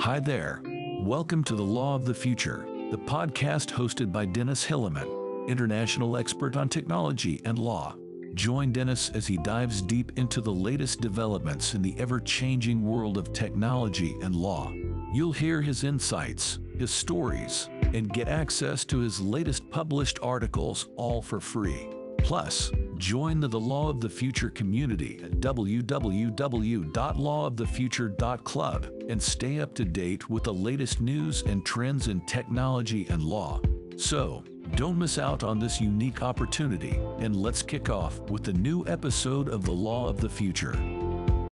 Hi there. Welcome to the Law of the Future, the podcast hosted by Dennis Hillemann, international expert on technology and law. Join Dennis as he dives deep into the latest developments in the ever changing world of technology and law. You'll hear his insights, his stories, and get access to his latest published articles all for free. Plus, join the, the Law of the Future community at www.lawofthefuture.club and stay up to date with the latest news and trends in technology and law. So, don't miss out on this unique opportunity, and let's kick off with the new episode of The Law of the Future.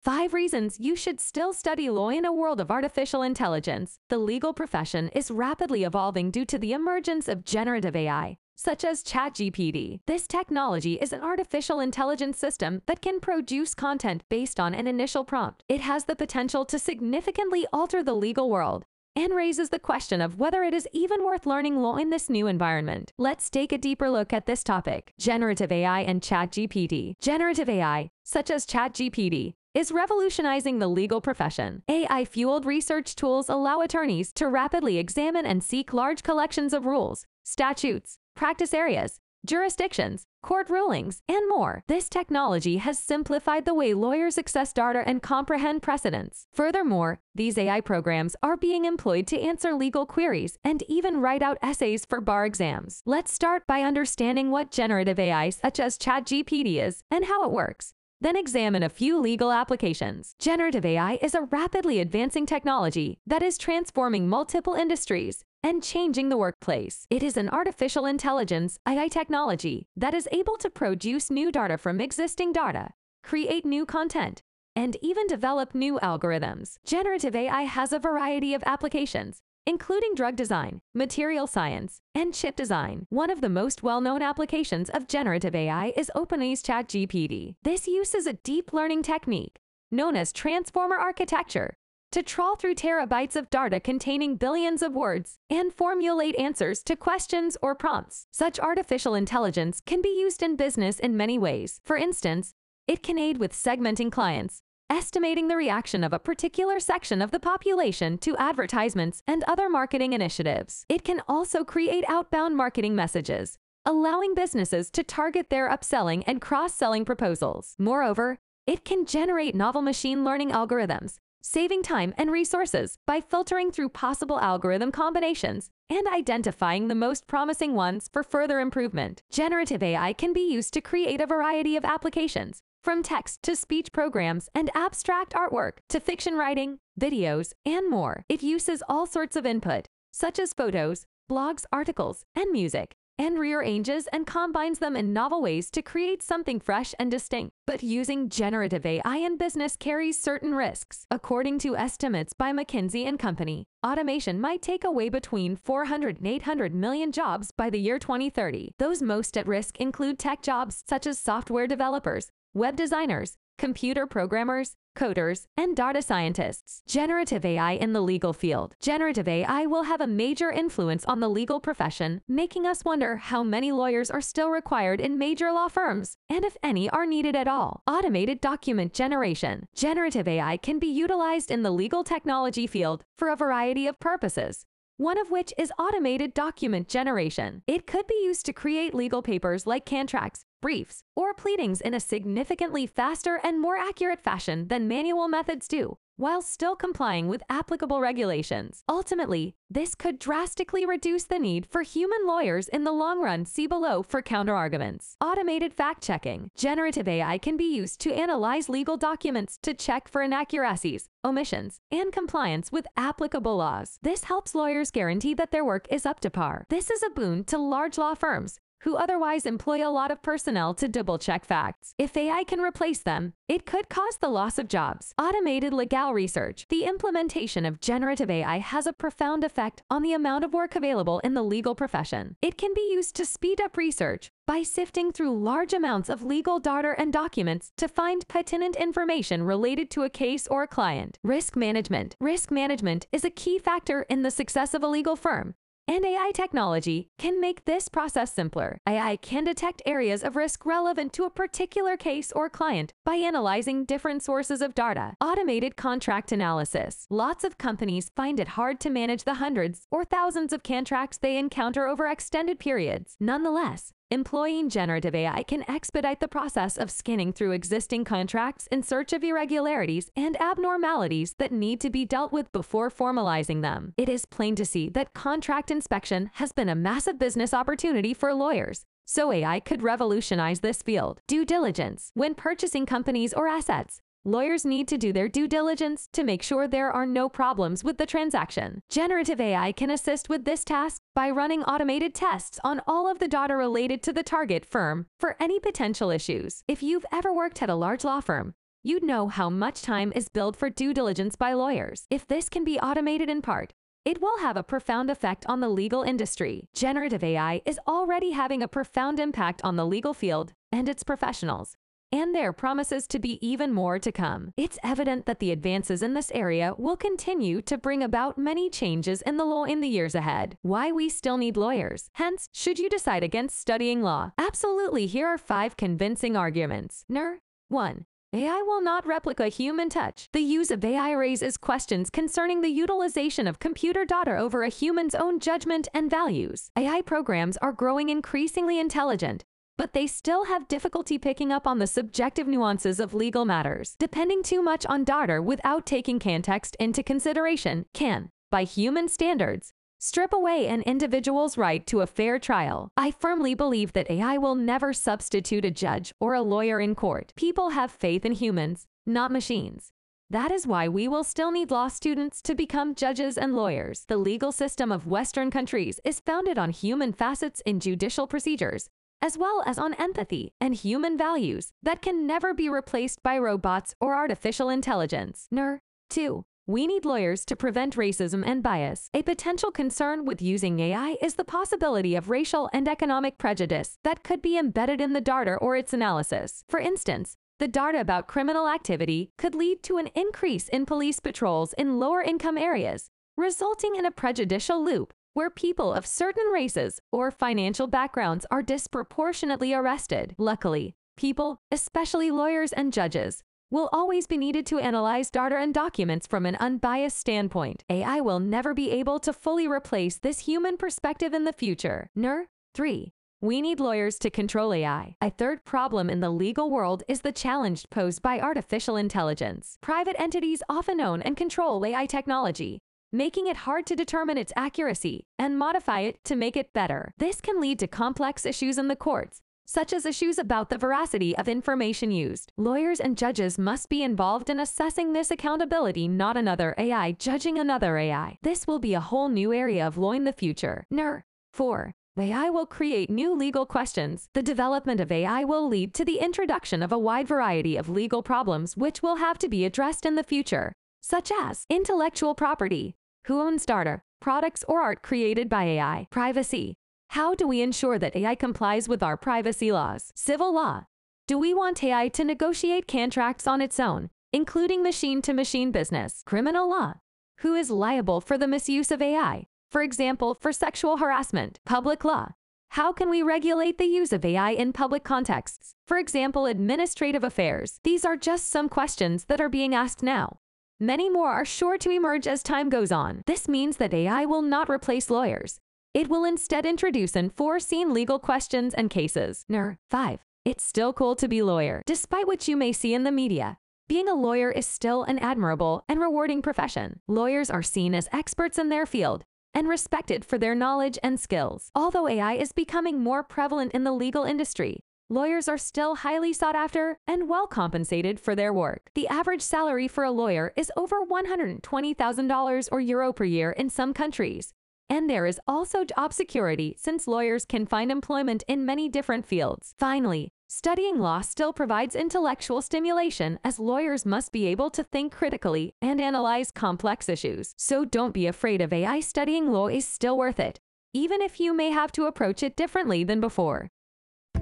Five reasons you should still study law in a world of artificial intelligence. The legal profession is rapidly evolving due to the emergence of generative AI, such as ChatGPT. This technology is an artificial intelligence system that can produce content based on an initial prompt. It has the potential to significantly alter the legal world and raises the question of whether it is even worth learning law in this new environment. Let's take a deeper look at this topic. Generative AI and ChatGPT. Generative AI, such as ChatGPT, is revolutionizing the legal profession. AI fueled research tools allow attorneys to rapidly examine and seek large collections of rules, statutes, practice areas, jurisdictions, court rulings, and more. This technology has simplified the way lawyers access data and comprehend precedents. Furthermore, these AI programs are being employed to answer legal queries and even write out essays for bar exams. Let's start by understanding what generative AI such as ChatGPT is and how it works. Then examine a few legal applications. Generative AI is a rapidly advancing technology that is transforming multiple industries and changing the workplace. It is an artificial intelligence AI technology that is able to produce new data from existing data, create new content, and even develop new algorithms. Generative AI has a variety of applications, including drug design, material science, and chip design. One of the most well-known applications of generative AI is OpenAI's ChatGPT. This uses a deep learning technique known as transformer architecture to trawl through terabytes of data containing billions of words and formulate answers to questions or prompts. Such artificial intelligence can be used in business in many ways. For instance, it can aid with segmenting clients, estimating the reaction of a particular section of the population to advertisements and other marketing initiatives. It can also create outbound marketing messages, allowing businesses to target their upselling and cross-selling proposals. Moreover, it can generate novel machine learning algorithms, saving time and resources by filtering through possible algorithm combinations and identifying the most promising ones for further improvement. Generative AI can be used to create a variety of applications, from text to speech programs and abstract artwork to fiction writing, videos, and more. It uses all sorts of input, such as photos, blogs, articles, and music, and rearranges and combines them in novel ways to create something fresh and distinct. But using generative AI in business carries certain risks. According to estimates by McKinsey and Company, automation might take away between 400 and 800 million jobs by the year 2030. Those most at risk include tech jobs such as software developers, web designers, computer programmers, coders, and data scientists. Generative AI in the legal field. Generative AI will have a major influence on the legal profession, making us wonder how many lawyers are still required in major law firms, and if any are needed at all. Automated document generation. Generative AI can be utilized in the legal technology field for a variety of purposes, one of which is automated document generation. It could be used to create legal papers like contracts, briefs, or pleadings in a significantly faster and more accurate fashion than manual methods do, while still complying with applicable regulations. Ultimately, this could drastically reduce the need for human lawyers in the long run see below for counterarguments. Automated fact-checking. Generative AI can be used to analyze legal documents to check for inaccuracies, omissions, and compliance with applicable laws. This helps lawyers guarantee that their work is up to par. This is a boon to large law firms who otherwise employ a lot of personnel to double check facts. If AI can replace them, it could cause the loss of jobs. Automated legal research. The implementation of generative AI has a profound effect on the amount of work available in the legal profession. It can be used to speed up research by sifting through large amounts of legal data and documents to find pertinent information related to a case or a client. Risk management. Risk management is a key factor in the success of a legal firm And AI technology can make this process simpler. AI can detect areas of risk relevant to a particular case or client by analyzing different sources of data. Automated contract analysis. Lots of companies find it hard to manage the hundreds or thousands of contracts they encounter over extended periods. Nonetheless, Employing generative AI can expedite the process of scanning through existing contracts in search of irregularities and abnormalities that need to be dealt with before formalizing them. It is plain to see that contract inspection has been a massive business opportunity for lawyers. So AI could revolutionize this field. Due diligence. When purchasing companies or assets, Lawyers need to do their due diligence to make sure there are no problems with the transaction. Generative AI can assist with this task by running automated tests on all of the data related to the target firm for any potential issues. If you've ever worked at a large law firm, you'd know how much time is billed for due diligence by lawyers. If this can be automated in part, it will have a profound effect on the legal industry. Generative AI is already having a profound impact on the legal field and its professionals and there promises to be even more to come. It's evident that the advances in this area will continue to bring about many changes in the law in the years ahead. Why we still need lawyers. Hence, should you decide against studying law? Absolutely, here are five convincing arguments. Ner 1. AI will not replicate human touch. The use of AI raises questions concerning the utilization of computer data over a human's own judgment and values. AI programs are growing increasingly intelligent, but they still have difficulty picking up on the subjective nuances of legal matters. Depending too much on data without taking context into consideration can, by human standards, strip away an individual's right to a fair trial. I firmly believe that AI will never substitute a judge or a lawyer in court. People have faith in humans, not machines. That is why we will still need law students to become judges and lawyers. The legal system of Western countries is founded on human facets in judicial procedures, as well as on empathy and human values that can never be replaced by robots or artificial intelligence. Ner 2. We need lawyers to prevent racism and bias. A potential concern with using AI is the possibility of racial and economic prejudice that could be embedded in the data or its analysis. For instance, the data about criminal activity could lead to an increase in police patrols in lower income areas, resulting in a prejudicial loop where people of certain races or financial backgrounds are disproportionately arrested. Luckily, people, especially lawyers and judges, will always be needed to analyze data and documents from an unbiased standpoint. AI will never be able to fully replace this human perspective in the future. Ner 3. We need lawyers to control AI. A third problem in the legal world is the challenge posed by artificial intelligence. Private entities often own and control AI technology, making it hard to determine its accuracy and modify it to make it better. This can lead to complex issues in the courts, such as issues about the veracity of information used. Lawyers and judges must be involved in assessing this accountability, not another AI judging another AI. This will be a whole new area of law in the future. Ner 4. AI will create new legal questions. The development of AI will lead to the introduction of a wide variety of legal problems which will have to be addressed in the future, such as intellectual property, who owns data, products or art created by AI? Privacy. How do we ensure that AI complies with our privacy laws? Civil law. Do we want AI to negotiate contracts on its own, including machine-to-machine business? Criminal law. Who is liable for the misuse of AI? For example, for sexual harassment. Public law. How can we regulate the use of AI in public contexts? For example, administrative affairs. These are just some questions that are being asked now. Many more are sure to emerge as time goes on. This means that AI will not replace lawyers. It will instead introduce unforeseen legal questions and cases. Ner 5. It's still cool to be a lawyer. Despite what you may see in the media, being a lawyer is still an admirable and rewarding profession. Lawyers are seen as experts in their field and respected for their knowledge and skills. Although AI is becoming more prevalent in the legal industry, lawyers are still highly sought after and well compensated for their work. The average salary for a lawyer is over $120,000 or euro per year in some countries. And there is also job security since lawyers can find employment in many different fields. Finally, studying law still provides intellectual stimulation as lawyers must be able to think critically and analyze complex issues. So don't be afraid of AI studying law is still worth it, even if you may have to approach it differently than before.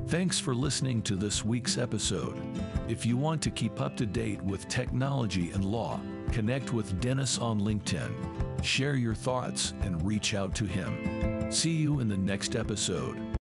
Thanks for listening to this week's episode. If you want to keep up to date with technology and law, connect with Dennis on LinkedIn. Share your thoughts and reach out to him. See you in the next episode.